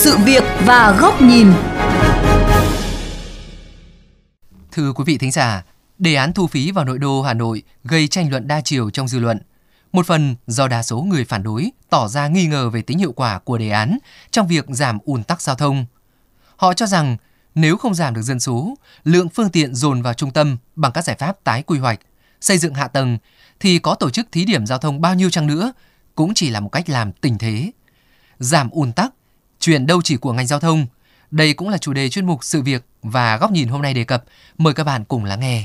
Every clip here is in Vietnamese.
sự việc và góc nhìn. Thưa quý vị thính giả, đề án thu phí vào nội đô Hà Nội gây tranh luận đa chiều trong dư luận. Một phần do đa số người phản đối tỏ ra nghi ngờ về tính hiệu quả của đề án trong việc giảm ùn tắc giao thông. Họ cho rằng nếu không giảm được dân số, lượng phương tiện dồn vào trung tâm bằng các giải pháp tái quy hoạch, xây dựng hạ tầng thì có tổ chức thí điểm giao thông bao nhiêu chăng nữa cũng chỉ là một cách làm tình thế. Giảm ùn tắc, chuyện đâu chỉ của ngành giao thông. Đây cũng là chủ đề chuyên mục sự việc và góc nhìn hôm nay đề cập. Mời các bạn cùng lắng nghe.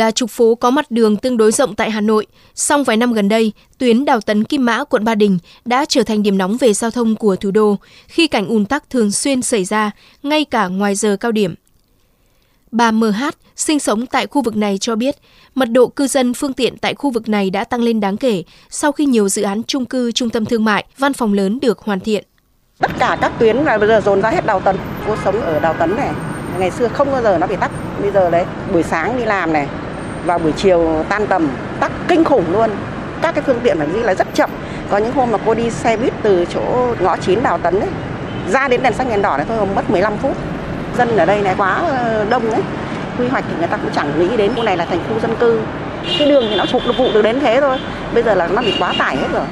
Là trục phố có mặt đường tương đối rộng tại Hà Nội, song vài năm gần đây, tuyến Đào Tấn Kim Mã, quận Ba Đình đã trở thành điểm nóng về giao thông của thủ đô khi cảnh ùn tắc thường xuyên xảy ra, ngay cả ngoài giờ cao điểm. Bà MH, sinh sống tại khu vực này cho biết, mật độ cư dân phương tiện tại khu vực này đã tăng lên đáng kể sau khi nhiều dự án chung cư, trung tâm thương mại, văn phòng lớn được hoàn thiện. Tất cả các tuyến là bây giờ dồn ra hết Đào Tấn. Cô sống ở Đào Tấn này, ngày xưa không bao giờ nó bị tắc bây giờ đấy buổi sáng đi làm này vào buổi chiều tan tầm tắc kinh khủng luôn. Các cái phương tiện phải đi là rất chậm. Có những hôm mà cô đi xe buýt từ chỗ ngõ 9 đào tấn ấy ra đến đèn xanh đèn đỏ này thôi mất 15 phút. Dân ở đây này quá ờ, đông ấy. Quy hoạch thì người ta cũng chẳng nghĩ đến khu này là thành khu dân cư. Cái đường thì nó phục vụ được đến thế thôi. Bây giờ là nó bị quá tải hết rồi.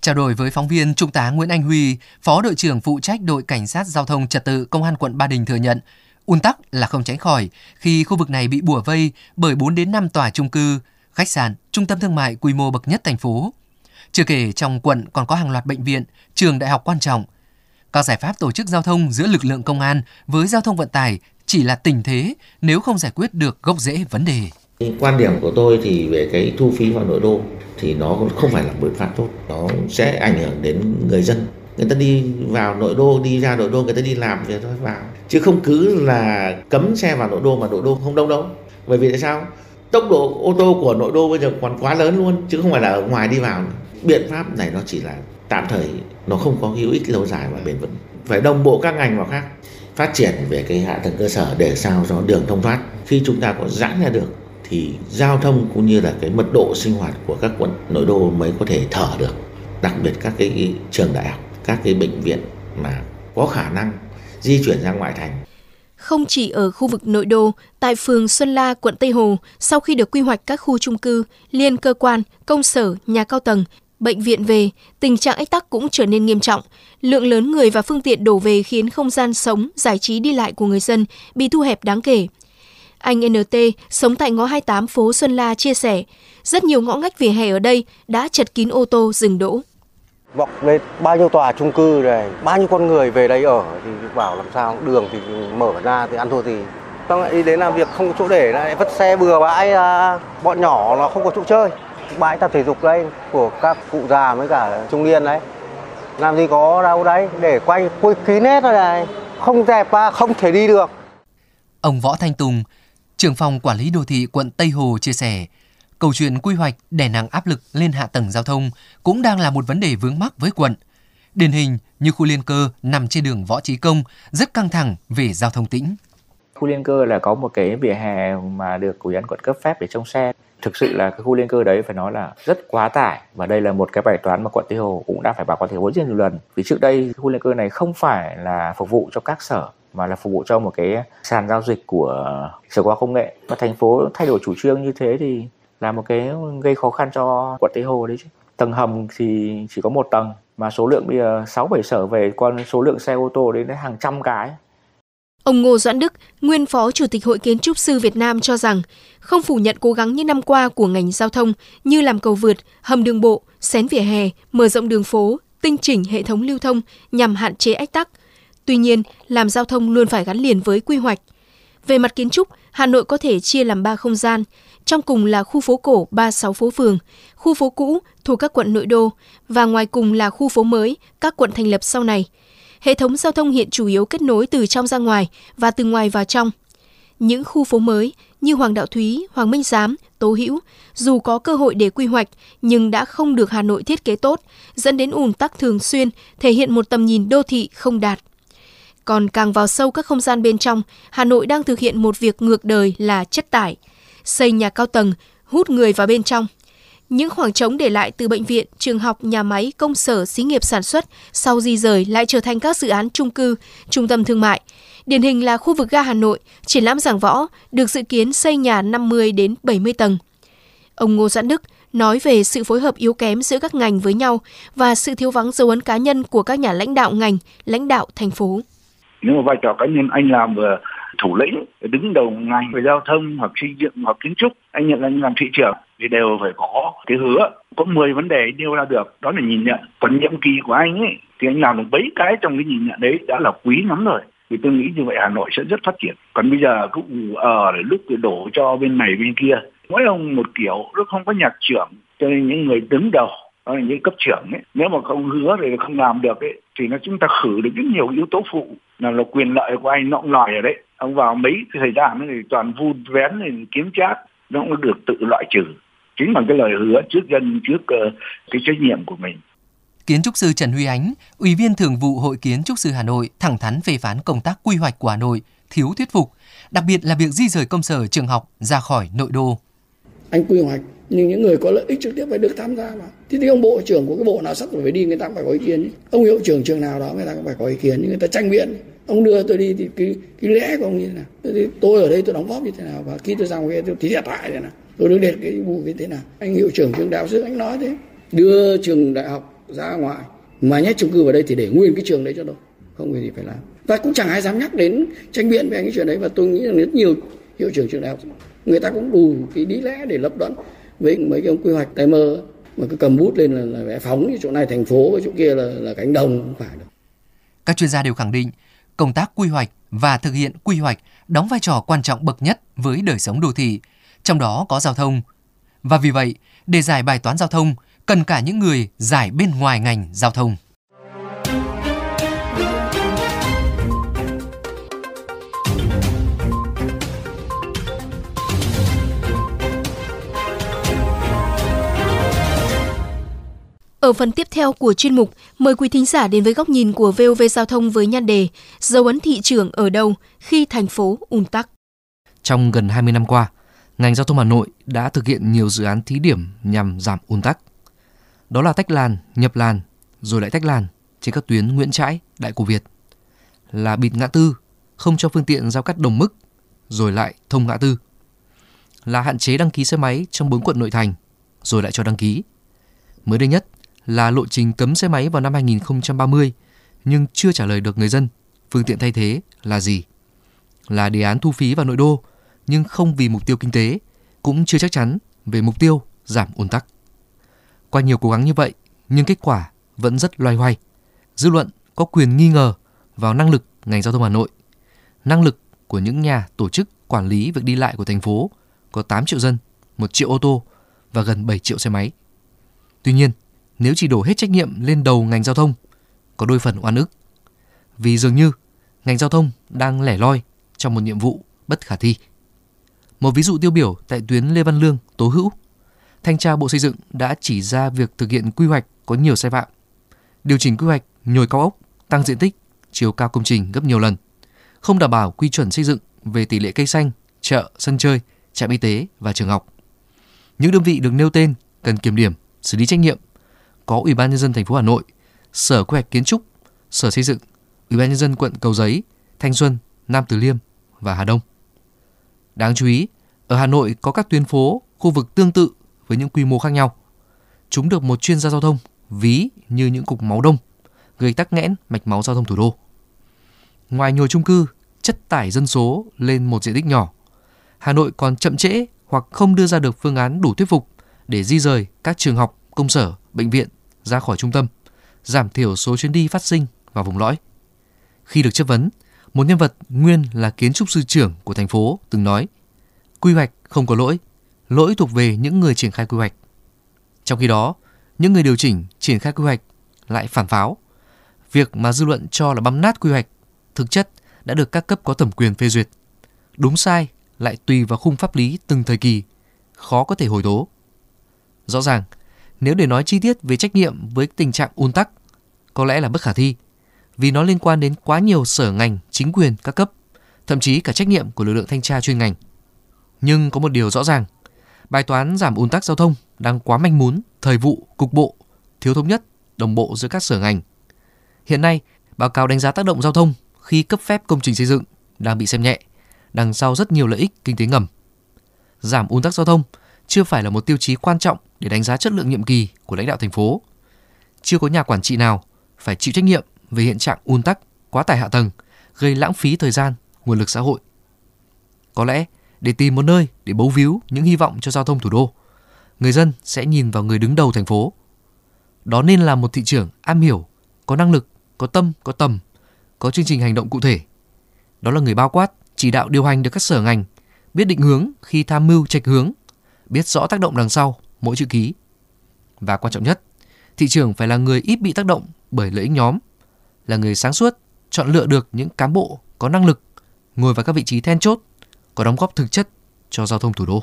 Trao đổi với phóng viên Trung tá Nguyễn Anh Huy, Phó đội trưởng phụ trách đội cảnh sát giao thông trật tự Công an quận Ba Đình thừa nhận, un tắc là không tránh khỏi khi khu vực này bị bủa vây bởi 4 đến 5 tòa chung cư, khách sạn, trung tâm thương mại quy mô bậc nhất thành phố. Chưa kể trong quận còn có hàng loạt bệnh viện, trường đại học quan trọng. Các giải pháp tổ chức giao thông giữa lực lượng công an với giao thông vận tải chỉ là tình thế nếu không giải quyết được gốc rễ vấn đề. Quan điểm của tôi thì về cái thu phí vào nội đô thì nó không phải là biện pháp tốt, nó sẽ ảnh hưởng đến người dân người ta đi vào nội đô, đi ra nội đô, người ta đi làm thì thôi vào. Chứ không cứ là cấm xe vào nội đô mà nội đô không đông đâu. Bởi vì tại sao? Tốc độ ô tô của nội đô bây giờ còn quá lớn luôn, chứ không phải là ở ngoài đi vào. Biện pháp này nó chỉ là tạm thời, nó không có hữu ích lâu dài và bền vững. Phải đồng bộ các ngành vào khác, phát triển về cái hạ tầng cơ sở để sao cho đường thông thoát. Khi chúng ta có giãn ra được, thì giao thông cũng như là cái mật độ sinh hoạt của các quận, nội đô mới có thể thở được. Đặc biệt các cái trường đại học các cái bệnh viện mà có khả năng di chuyển ra ngoại thành. Không chỉ ở khu vực nội đô, tại phường Xuân La, quận Tây Hồ, sau khi được quy hoạch các khu trung cư, liên cơ quan, công sở, nhà cao tầng, bệnh viện về, tình trạng ách tắc cũng trở nên nghiêm trọng. Lượng lớn người và phương tiện đổ về khiến không gian sống, giải trí đi lại của người dân bị thu hẹp đáng kể. Anh NT, sống tại ngõ 28 phố Xuân La chia sẻ, rất nhiều ngõ ngách vỉa hè ở đây đã chật kín ô tô dừng đỗ. Vọng lên bao nhiêu tòa chung cư này, bao nhiêu con người về đây ở thì bảo làm sao đường thì mở ra thì ăn thua gì. Xong lại đi đến làm việc không có chỗ để lại vứt xe bừa bãi à, bọn nhỏ nó không có chỗ chơi. Bãi tập thể dục đây của các cụ già với cả trung niên đấy. Làm gì có đâu đấy để quay quay kín hết rồi này. Không dẹp và không thể đi được. Ông Võ Thanh Tùng, trưởng phòng quản lý đô thị quận Tây Hồ chia sẻ, câu chuyện quy hoạch đè nặng áp lực lên hạ tầng giao thông cũng đang là một vấn đề vướng mắc với quận. Điển hình như khu liên cơ nằm trên đường Võ Trí Công, rất căng thẳng về giao thông tĩnh. Khu liên cơ là có một cái vỉa hè mà được ủy ban quận cấp phép để trông xe. Thực sự là cái khu liên cơ đấy phải nói là rất quá tải và đây là một cái bài toán mà quận Tây Hồ cũng đã phải báo cáo thành phố rất nhiều lần. Vì trước đây khu liên cơ này không phải là phục vụ cho các sở, mà là phục vụ cho một cái sàn giao dịch của sở khoa công nghệ và thành phố thay đổi chủ trương như thế thì là một cái gây khó khăn cho quận Tây Hồ đấy chứ. Tầng hầm thì chỉ có một tầng mà số lượng bây giờ 6 7 sở về con số lượng xe ô tô đến hàng trăm cái. Ông Ngô Doãn Đức, nguyên Phó Chủ tịch Hội Kiến trúc sư Việt Nam cho rằng, không phủ nhận cố gắng những năm qua của ngành giao thông như làm cầu vượt, hầm đường bộ, xén vỉa hè, mở rộng đường phố, tinh chỉnh hệ thống lưu thông nhằm hạn chế ách tắc. Tuy nhiên, làm giao thông luôn phải gắn liền với quy hoạch. Về mặt kiến trúc, Hà Nội có thể chia làm 3 không gian, trong cùng là khu phố cổ 36 phố phường, khu phố cũ thuộc các quận nội đô và ngoài cùng là khu phố mới, các quận thành lập sau này. Hệ thống giao thông hiện chủ yếu kết nối từ trong ra ngoài và từ ngoài vào trong. Những khu phố mới như Hoàng Đạo Thúy, Hoàng Minh Giám, Tố Hữu, dù có cơ hội để quy hoạch nhưng đã không được Hà Nội thiết kế tốt, dẫn đến ùn tắc thường xuyên, thể hiện một tầm nhìn đô thị không đạt. Còn càng vào sâu các không gian bên trong, Hà Nội đang thực hiện một việc ngược đời là chất tải. Xây nhà cao tầng, hút người vào bên trong. Những khoảng trống để lại từ bệnh viện, trường học, nhà máy, công sở, xí nghiệp sản xuất sau di rời lại trở thành các dự án chung cư, trung tâm thương mại. Điển hình là khu vực ga Hà Nội, triển lãm giảng võ được dự kiến xây nhà 50 đến 70 tầng. Ông Ngô Doãn Đức nói về sự phối hợp yếu kém giữa các ngành với nhau và sự thiếu vắng dấu ấn cá nhân của các nhà lãnh đạo ngành, lãnh đạo thành phố. Nếu mà vai trò cá nhân anh làm vừa thủ lĩnh, đứng đầu ngành về giao thông hoặc xây dựng hoặc kiến trúc, anh nhận anh làm thị trưởng thì đều phải có cái hứa, có 10 vấn đề nêu ra được. Đó là nhìn nhận còn nhiệm kỳ của anh ấy. Thì anh làm được mấy cái trong cái nhìn nhận đấy đã là quý lắm rồi. Thì tôi nghĩ như vậy Hà Nội sẽ rất phát triển. Còn bây giờ cứ ở ờ để lúc đổ cho bên này bên kia. Mỗi ông một kiểu nó không có nhạc trưởng, cho nên những người đứng đầu đó là những cấp trưởng ấy. Nếu mà không hứa thì không làm được ấy thì nó chúng ta khử được rất nhiều yếu tố phụ là là quyền lợi của anh nọng lòi ở đấy. Ông vào mấy cái thời gian thì toàn vun vén thì kiếm chát nó cũng được tự loại trừ. Chính bằng cái lời hứa trước dân trước uh, cái trách nhiệm của mình. Kiến trúc sư Trần Huy Ánh, Ủy viên Thường vụ Hội Kiến trúc sư Hà Nội thẳng thắn phê phán công tác quy hoạch của Hà Nội thiếu thuyết phục, đặc biệt là việc di rời công sở trường học ra khỏi nội đô. Anh quy hoạch nhưng những người có lợi ích trực tiếp phải được tham gia mà. Thế thì ông bộ trưởng của cái bộ nào sắp phải đi người ta cũng phải có ý kiến. Ông hiệu trưởng trường nào đó người ta cũng phải có ý kiến, nhưng người ta tranh biện. Ông đưa tôi đi thì cái cái lẽ của ông như thế nào? Thì tôi ở đây tôi đóng góp như thế nào và khi tôi ra ngoài tôi thì thiệt hại thế nào? Tôi được đệt cái vụ như thế nào? Anh hiệu trưởng trường đại học sư anh nói thế. Đưa trường đại học ra ngoài mà nhét chung cư vào đây thì để nguyên cái trường đấy cho đâu không có gì phải làm và cũng chẳng ai dám nhắc đến tranh biện về cái chuyện đấy và tôi nghĩ rằng rất nhiều hiệu trưởng trường đại học người ta cũng đủ cái lý lẽ để lập luận với mấy cái ông quy hoạch tay mơ mà cứ cầm bút lên là, là vẽ phóng như chỗ này thành phố chỗ kia là là cánh đồng không phải được các chuyên gia đều khẳng định công tác quy hoạch và thực hiện quy hoạch đóng vai trò quan trọng bậc nhất với đời sống đô thị, trong đó có giao thông. Và vì vậy, để giải bài toán giao thông, cần cả những người giải bên ngoài ngành giao thông. Ở phần tiếp theo của chuyên mục, mời quý thính giả đến với góc nhìn của VOV Giao thông với nhan đề Dấu ấn thị trường ở đâu khi thành phố ùn tắc. Trong gần 20 năm qua, ngành giao thông Hà Nội đã thực hiện nhiều dự án thí điểm nhằm giảm ùn tắc. Đó là tách làn, nhập làn, rồi lại tách làn trên các tuyến Nguyễn Trãi, Đại Cổ Việt. Là bịt ngã tư, không cho phương tiện giao cắt đồng mức, rồi lại thông ngã tư. Là hạn chế đăng ký xe máy trong bốn quận nội thành, rồi lại cho đăng ký. Mới đây nhất là lộ trình cấm xe máy vào năm 2030, nhưng chưa trả lời được người dân phương tiện thay thế là gì. Là đề án thu phí vào nội đô, nhưng không vì mục tiêu kinh tế, cũng chưa chắc chắn về mục tiêu giảm ùn tắc. Qua nhiều cố gắng như vậy, nhưng kết quả vẫn rất loay hoay. Dư luận có quyền nghi ngờ vào năng lực ngành giao thông Hà Nội, năng lực của những nhà tổ chức quản lý việc đi lại của thành phố có 8 triệu dân, 1 triệu ô tô và gần 7 triệu xe máy. Tuy nhiên, nếu chỉ đổ hết trách nhiệm lên đầu ngành giao thông, có đôi phần oan ức. Vì dường như ngành giao thông đang lẻ loi trong một nhiệm vụ bất khả thi. Một ví dụ tiêu biểu tại tuyến Lê Văn Lương, Tố Hữu Thanh tra Bộ Xây dựng đã chỉ ra việc thực hiện quy hoạch có nhiều sai phạm. Điều chỉnh quy hoạch nhồi cao ốc, tăng diện tích, chiều cao công trình gấp nhiều lần, không đảm bảo quy chuẩn xây dựng về tỷ lệ cây xanh, chợ, sân chơi, trạm y tế và trường học. Những đơn vị được nêu tên cần kiểm điểm, xử lý trách nhiệm. Có Ủy ban nhân dân thành phố Hà Nội, Sở Quy hoạch Kiến trúc, Sở Xây dựng, Ủy ban nhân dân quận Cầu Giấy, Thanh Xuân, Nam Từ Liêm và Hà Đông. Đáng chú ý, ở Hà Nội có các tuyến phố, khu vực tương tự với những quy mô khác nhau. Chúng được một chuyên gia giao thông ví như những cục máu đông, gây tắc nghẽn mạch máu giao thông thủ đô. Ngoài nhồi chung cư, chất tải dân số lên một diện tích nhỏ, Hà Nội còn chậm trễ hoặc không đưa ra được phương án đủ thuyết phục để di rời các trường học, công sở, bệnh viện ra khỏi trung tâm, giảm thiểu số chuyến đi phát sinh vào vùng lõi. Khi được chất vấn, một nhân vật nguyên là kiến trúc sư trưởng của thành phố từng nói: "Quy hoạch không có lỗi, lỗi thuộc về những người triển khai quy hoạch. Trong khi đó, những người điều chỉnh triển khai quy hoạch lại phản pháo. Việc mà dư luận cho là băm nát quy hoạch thực chất đã được các cấp có thẩm quyền phê duyệt. Đúng sai lại tùy vào khung pháp lý từng thời kỳ, khó có thể hồi tố. Rõ ràng, nếu để nói chi tiết về trách nhiệm với tình trạng ùn tắc, có lẽ là bất khả thi, vì nó liên quan đến quá nhiều sở ngành, chính quyền các cấp, thậm chí cả trách nhiệm của lực lượng thanh tra chuyên ngành. Nhưng có một điều rõ ràng, bài toán giảm ùn tắc giao thông đang quá manh mún, thời vụ, cục bộ, thiếu thống nhất, đồng bộ giữa các sở ngành. Hiện nay, báo cáo đánh giá tác động giao thông khi cấp phép công trình xây dựng đang bị xem nhẹ, đằng sau rất nhiều lợi ích kinh tế ngầm. Giảm ùn tắc giao thông chưa phải là một tiêu chí quan trọng để đánh giá chất lượng nhiệm kỳ của lãnh đạo thành phố. Chưa có nhà quản trị nào phải chịu trách nhiệm về hiện trạng ùn tắc, quá tải hạ tầng, gây lãng phí thời gian, nguồn lực xã hội. Có lẽ để tìm một nơi để bấu víu những hy vọng cho giao thông thủ đô, người dân sẽ nhìn vào người đứng đầu thành phố. Đó nên là một thị trưởng am hiểu, có năng lực, có tâm, có tầm, có chương trình hành động cụ thể. Đó là người bao quát, chỉ đạo điều hành được các sở ngành, biết định hướng khi tham mưu trạch hướng, biết rõ tác động đằng sau mỗi chữ ký. Và quan trọng nhất, thị trường phải là người ít bị tác động bởi lợi ích nhóm, là người sáng suốt, chọn lựa được những cán bộ có năng lực ngồi vào các vị trí then chốt, có đóng góp thực chất cho giao thông thủ đô.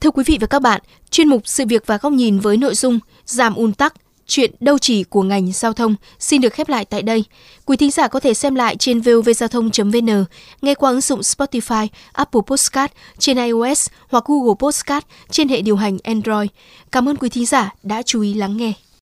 Thưa quý vị và các bạn, chuyên mục Sự việc và góc nhìn với nội dung giảm ùn tắc, chuyện đâu chỉ của ngành giao thông xin được khép lại tại đây. Quý thính giả có thể xem lại trên vovgiao thông.vn, nghe qua ứng dụng Spotify, Apple Podcast trên iOS hoặc Google Podcast trên hệ điều hành Android. Cảm ơn quý thính giả đã chú ý lắng nghe.